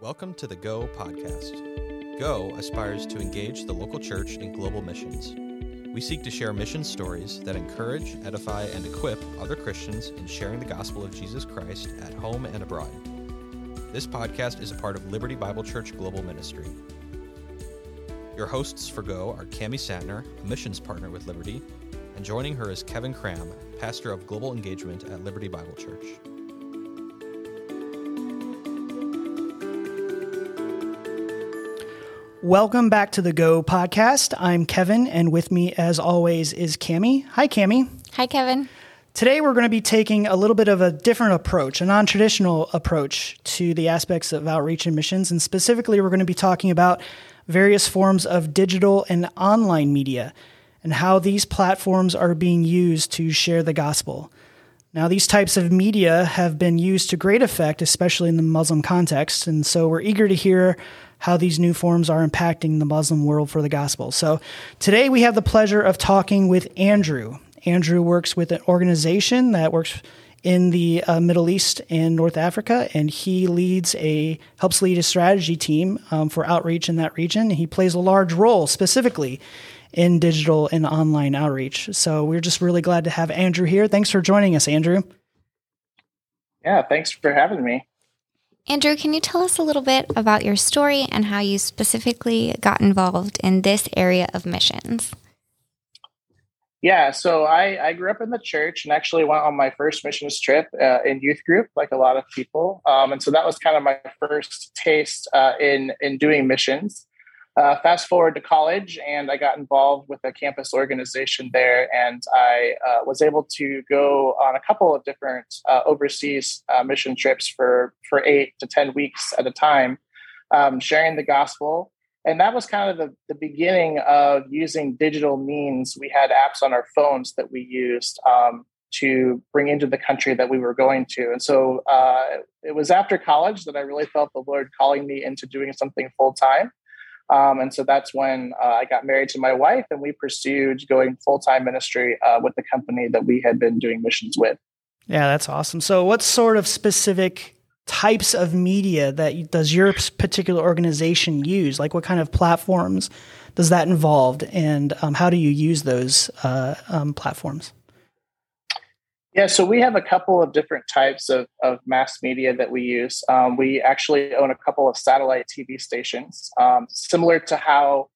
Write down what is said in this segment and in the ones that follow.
Welcome to the Go podcast. Go aspires to engage the local church in global missions. We seek to share mission stories that encourage, edify, and equip other Christians in sharing the gospel of Jesus Christ at home and abroad. This podcast is a part of Liberty Bible Church Global Ministry. Your hosts for Go are Cami Satner, a missions partner with Liberty, and joining her is Kevin Cram, pastor of global engagement at Liberty Bible Church. Welcome back to the Go podcast. I'm Kevin, and with me, as always, is Cami. Hi, Cami. Hi, Kevin. Today, we're going to be taking a little bit of a different approach, a non traditional approach to the aspects of outreach and missions. And specifically, we're going to be talking about various forms of digital and online media and how these platforms are being used to share the gospel. Now, these types of media have been used to great effect, especially in the Muslim context. And so we're eager to hear how these new forms are impacting the Muslim world for the gospel. So today we have the pleasure of talking with Andrew. Andrew works with an organization that works in the uh, Middle East and North Africa, and he leads a helps lead a strategy team um, for outreach in that region. He plays a large role specifically in digital and online outreach. So we're just really glad to have Andrew here. Thanks for joining us, Andrew. Yeah, thanks for having me. Andrew, can you tell us a little bit about your story and how you specifically got involved in this area of missions? Yeah, so I, I grew up in the church and actually went on my first missions trip uh, in youth group, like a lot of people. Um, and so that was kind of my first taste uh, in in doing missions. Uh, fast forward to college, and I got involved with a campus organization there, and I uh, was able to go on a couple of different uh, overseas uh, mission trips for for eight to ten weeks at a time, um, sharing the gospel. And that was kind of the, the beginning of using digital means. We had apps on our phones that we used um, to bring into the country that we were going to. And so uh, it was after college that I really felt the Lord calling me into doing something full time. Um, and so that's when uh, I got married to my wife, and we pursued going full time ministry uh, with the company that we had been doing missions with. Yeah, that's awesome. So, what sort of specific types of media that does your particular organization use? Like, what kind of platforms does that involve, and um, how do you use those uh, um, platforms? Yeah, so we have a couple of different types of, of mass media that we use. Um, we actually own a couple of satellite TV stations, um, similar to how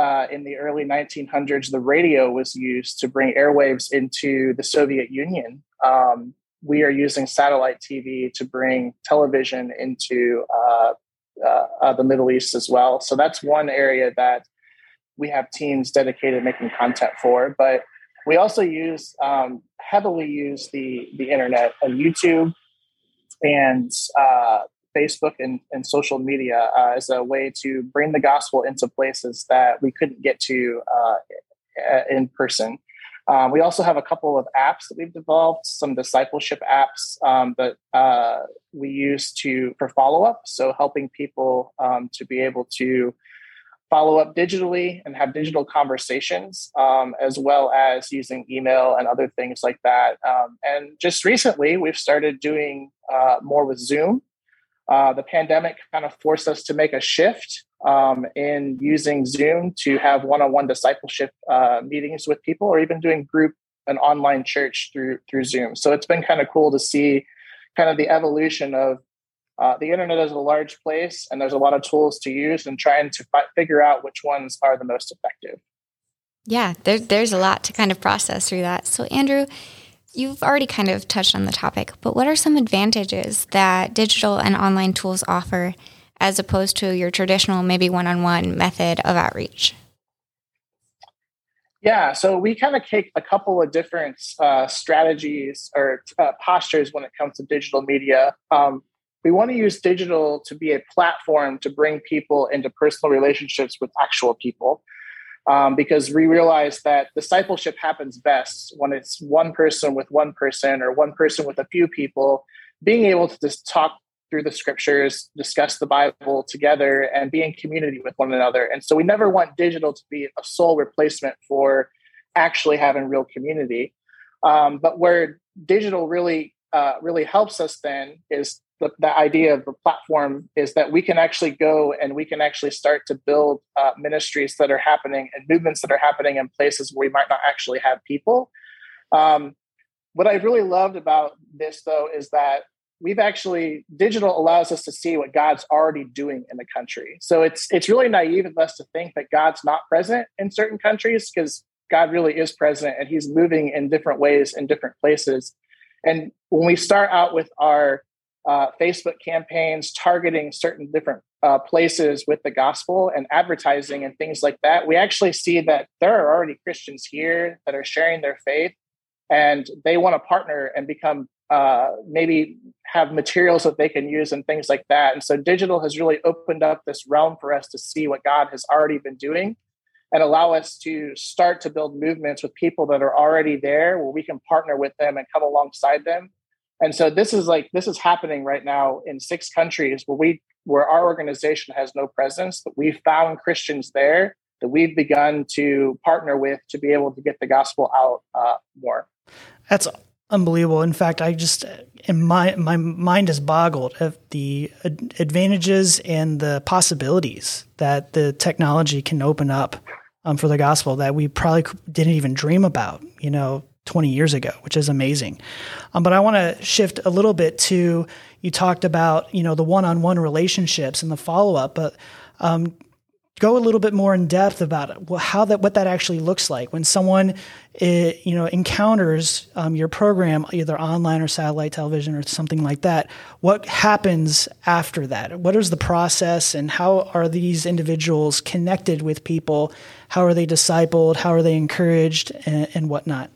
uh, in the early 1900s the radio was used to bring airwaves into the Soviet Union. Um, we are using satellite TV to bring television into uh, uh, the Middle East as well. So that's one area that we have teams dedicated making content for. But we also use um, heavily use the the internet and YouTube and uh, Facebook and, and social media uh, as a way to bring the gospel into places that we couldn't get to uh, in person. Um, we also have a couple of apps that we've developed, some discipleship apps um, that uh, we use to for follow up. So helping people um, to be able to follow up digitally and have digital conversations, um, as well as using email and other things like that. Um, and just recently, we've started doing uh, more with Zoom. Uh, the pandemic kind of forced us to make a shift um, in using Zoom to have one-on-one discipleship uh, meetings with people, or even doing group and online church through through Zoom. So it's been kind of cool to see kind of the evolution of uh, the internet is a large place and there's a lot of tools to use and trying to fi- figure out which ones are the most effective. Yeah, there, there's a lot to kind of process through that. So, Andrew, you've already kind of touched on the topic, but what are some advantages that digital and online tools offer as opposed to your traditional, maybe one on one method of outreach? Yeah, so we kind of take a couple of different uh, strategies or uh, postures when it comes to digital media. Um, we want to use digital to be a platform to bring people into personal relationships with actual people um, because we realize that discipleship happens best when it's one person with one person or one person with a few people being able to just talk through the scriptures discuss the bible together and be in community with one another. And so we never want digital to be a sole replacement for actually having real community. Um, but where digital really uh, really helps us then is the, the, idea of the platform is that we can actually go and we can actually start to build uh, ministries that are happening and movements that are happening in places where we might not actually have people. Um, what I really loved about this, though, is that we've actually digital allows us to see what God's already doing in the country. So it's it's really naive of us to think that God's not present in certain countries because God really is present and He's moving in different ways in different places. And when we start out with our uh, Facebook campaigns targeting certain different uh, places with the gospel and advertising and things like that, we actually see that there are already Christians here that are sharing their faith and they want to partner and become uh, maybe have materials that they can use and things like that. And so digital has really opened up this realm for us to see what God has already been doing and allow us to start to build movements with people that are already there where we can partner with them and come alongside them and so this is like this is happening right now in six countries where we where our organization has no presence but we've found christians there that we've begun to partner with to be able to get the gospel out uh, more. That's unbelievable. In fact i just in my my mind is boggled at the advantages and the possibilities that the technology can open up um, for the gospel that we probably didn't even dream about you know 20 years ago, which is amazing. Um, but I want to shift a little bit to you talked about you know the one-on-one relationships and the follow-up, but um, go a little bit more in depth about how that what that actually looks like when someone uh, you know encounters um, your program either online or satellite television or something like that. What happens after that? What is the process, and how are these individuals connected with people? How are they discipled? How are they encouraged, and, and whatnot?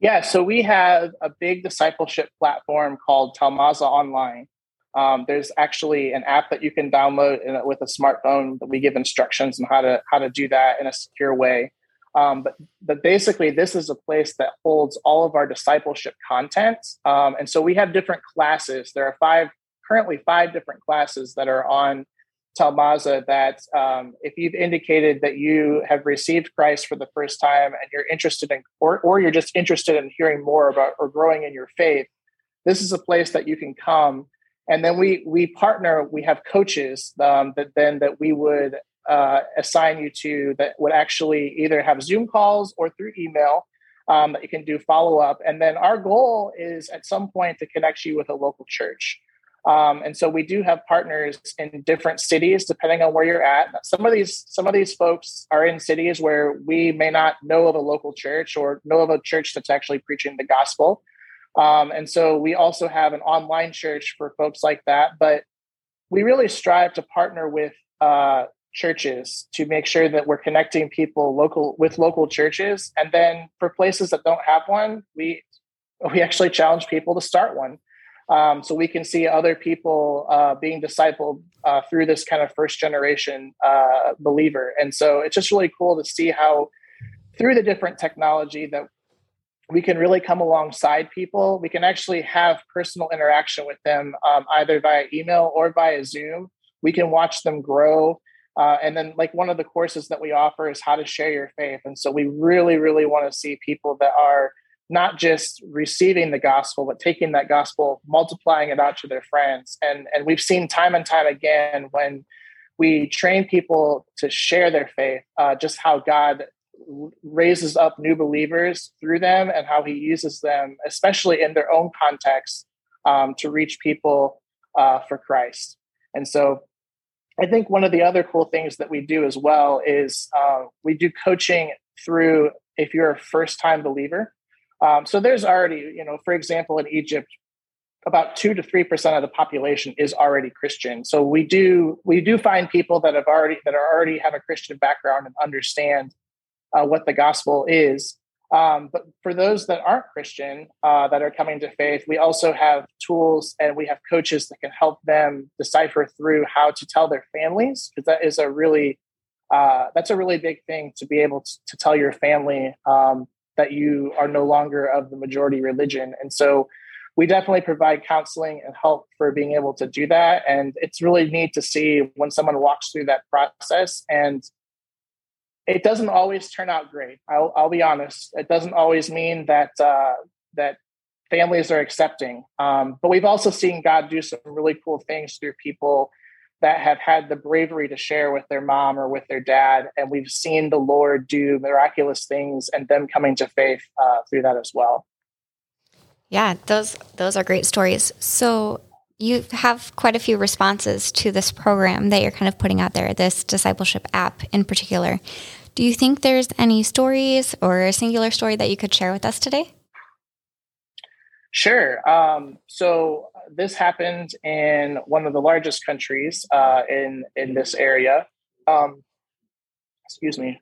Yeah, so we have a big discipleship platform called Talmaza Online. Um, there's actually an app that you can download a, with a smartphone that we give instructions on how to how to do that in a secure way. Um, but but basically, this is a place that holds all of our discipleship content, um, and so we have different classes. There are five currently five different classes that are on Talmaza that um, if you've indicated that you have received Christ for the first time and you're interested in, or, or you're just interested in hearing more about or growing in your faith, this is a place that you can come. And then we we partner. We have coaches um, that then that we would uh, assign you to that would actually either have Zoom calls or through email um, that you can do follow up. And then our goal is at some point to connect you with a local church. Um, and so we do have partners in different cities, depending on where you're at. Some of these some of these folks are in cities where we may not know of a local church or know of a church that's actually preaching the gospel. Um, and so we also have an online church for folks like that. But we really strive to partner with uh, churches to make sure that we're connecting people local with local churches. And then for places that don't have one, we we actually challenge people to start one um, so we can see other people uh, being discipled uh, through this kind of first generation uh, believer. And so it's just really cool to see how through the different technology that we can really come alongside people. We can actually have personal interaction with them um, either via email or via Zoom. We can watch them grow. Uh, and then, like one of the courses that we offer is how to share your faith. And so, we really, really want to see people that are not just receiving the gospel, but taking that gospel, multiplying it out to their friends. And, and we've seen time and time again when we train people to share their faith, uh, just how God raises up new believers through them and how he uses them, especially in their own context, um, to reach people uh, for Christ. And so I think one of the other cool things that we do as well is uh, we do coaching through if you're a first time believer. Um, so there's already, you know, for example, in Egypt, about two to three percent of the population is already Christian. So we do we do find people that have already that are already have a Christian background and understand uh, what the gospel is. Um, but for those that aren't Christian uh, that are coming to faith, we also have tools and we have coaches that can help them decipher through how to tell their families because that is a really uh, that's a really big thing to be able to, to tell your family um, that you are no longer of the majority religion. And so we definitely provide counseling and help for being able to do that. And it's really neat to see when someone walks through that process and it doesn't always turn out great. I'll, I'll be honest. It doesn't always mean that uh, that families are accepting. Um, but we've also seen God do some really cool things through people that have had the bravery to share with their mom or with their dad. And we've seen the Lord do miraculous things and them coming to faith uh, through that as well. Yeah, those those are great stories. So you have quite a few responses to this program that you're kind of putting out there, this discipleship app in particular. Do you think there's any stories or a singular story that you could share with us today? Sure. Um, so this happened in one of the largest countries uh, in in this area. Um, excuse me.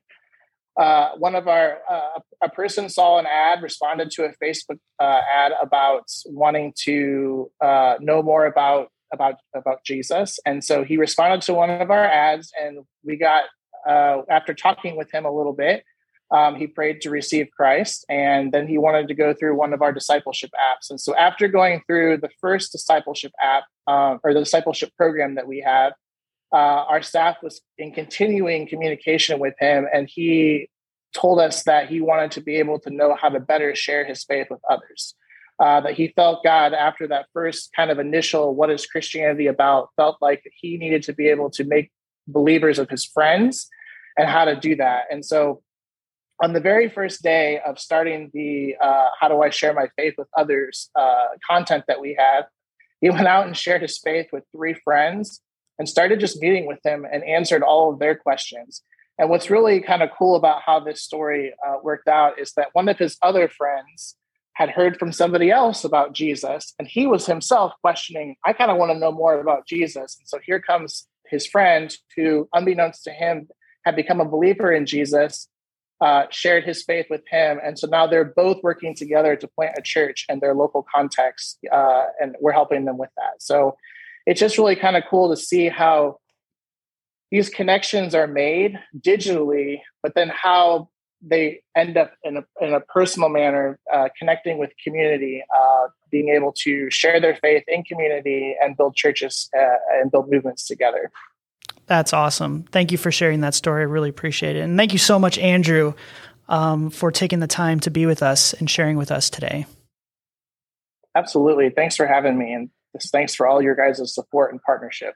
Uh, one of our uh, a person saw an ad, responded to a Facebook uh, ad about wanting to uh, know more about about about Jesus, and so he responded to one of our ads, and we got uh, after talking with him a little bit, um, he prayed to receive Christ, and then he wanted to go through one of our discipleship apps. And so, after going through the first discipleship app um, or the discipleship program that we have, uh, our staff was in continuing communication with him, and he told us that he wanted to be able to know how to better share his faith with others. Uh, that he felt God after that first kind of initial "What is Christianity about?" felt like he needed to be able to make believers of his friends and how to do that. And so on the very first day of starting the uh, how do i share my faith with others uh, content that we had he went out and shared his faith with three friends and started just meeting with them and answered all of their questions. And what's really kind of cool about how this story uh, worked out is that one of his other friends had heard from somebody else about jesus and he was himself questioning i kind of want to know more about jesus. And so here comes his friend who unbeknownst to him had become a believer in jesus uh, shared his faith with him. And so now they're both working together to plant a church in their local context. Uh, and we're helping them with that. So it's just really kind of cool to see how these connections are made digitally, but then how they end up in a, in a personal manner, uh, connecting with community, uh, being able to share their faith in community and build churches uh, and build movements together. That's awesome. Thank you for sharing that story. I really appreciate it. And thank you so much, Andrew, um, for taking the time to be with us and sharing with us today. Absolutely. Thanks for having me. And thanks for all your guys' support and partnership.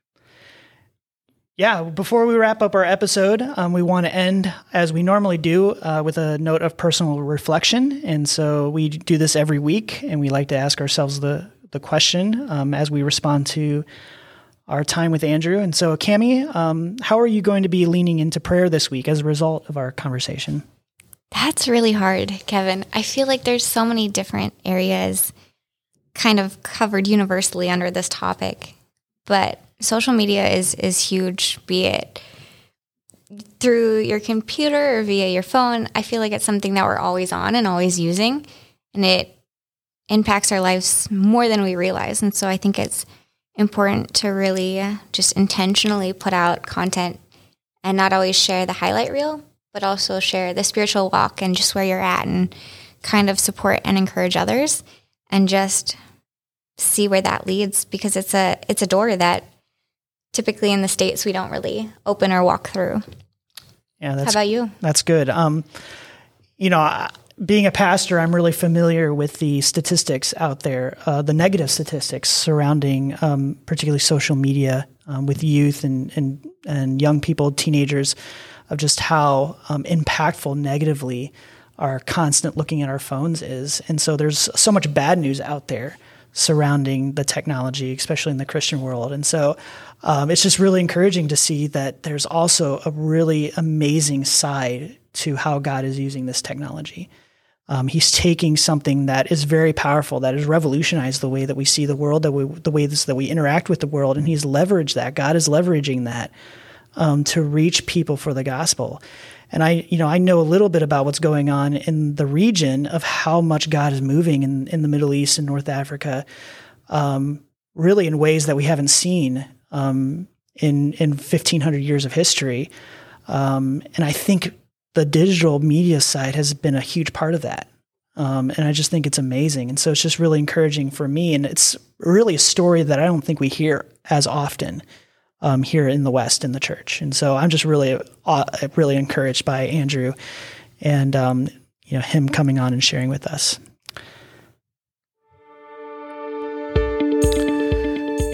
Yeah, before we wrap up our episode, um, we want to end as we normally do uh, with a note of personal reflection. And so we do this every week, and we like to ask ourselves the the question um, as we respond to our time with Andrew. And so, Cami, um, how are you going to be leaning into prayer this week as a result of our conversation? That's really hard, Kevin. I feel like there's so many different areas kind of covered universally under this topic, but social media is is huge. Be it through your computer or via your phone, I feel like it's something that we're always on and always using, and it impacts our lives more than we realize. And so, I think it's important to really just intentionally put out content and not always share the highlight reel, but also share the spiritual walk and just where you're at and kind of support and encourage others and just see where that leads because it's a it's a door that typically in the states we don't really open or walk through. Yeah, that's How about you? That's good. Um, you know, being a pastor, I'm really familiar with the statistics out there, uh, the negative statistics surrounding, um, particularly social media um, with youth and, and and young people, teenagers, of just how um, impactful negatively our constant looking at our phones is. And so there's so much bad news out there surrounding the technology, especially in the Christian world. And so um, it's just really encouraging to see that there's also a really amazing side to how God is using this technology. Um, he's taking something that is very powerful, that has revolutionized the way that we see the world, that we, the ways that we interact with the world, and he's leveraged that. God is leveraging that um, to reach people for the gospel. And I, you know, I know a little bit about what's going on in the region of how much God is moving in, in the Middle East and North Africa, um, really in ways that we haven't seen um, in in 1500 years of history. Um, and I think the digital media side has been a huge part of that. Um, and I just think it's amazing. And so it's just really encouraging for me. And it's really a story that I don't think we hear as often um, here in the West in the church. And so I'm just really, uh, really encouraged by Andrew and, um, you know, him coming on and sharing with us.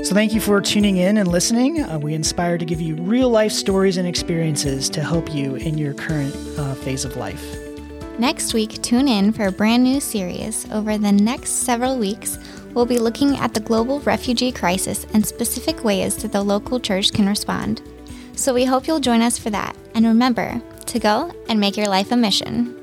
So, thank you for tuning in and listening. Uh, we inspire to give you real life stories and experiences to help you in your current uh, phase of life. Next week, tune in for a brand new series. Over the next several weeks, we'll be looking at the global refugee crisis and specific ways that the local church can respond. So we hope you'll join us for that. And remember to go and make your life a mission.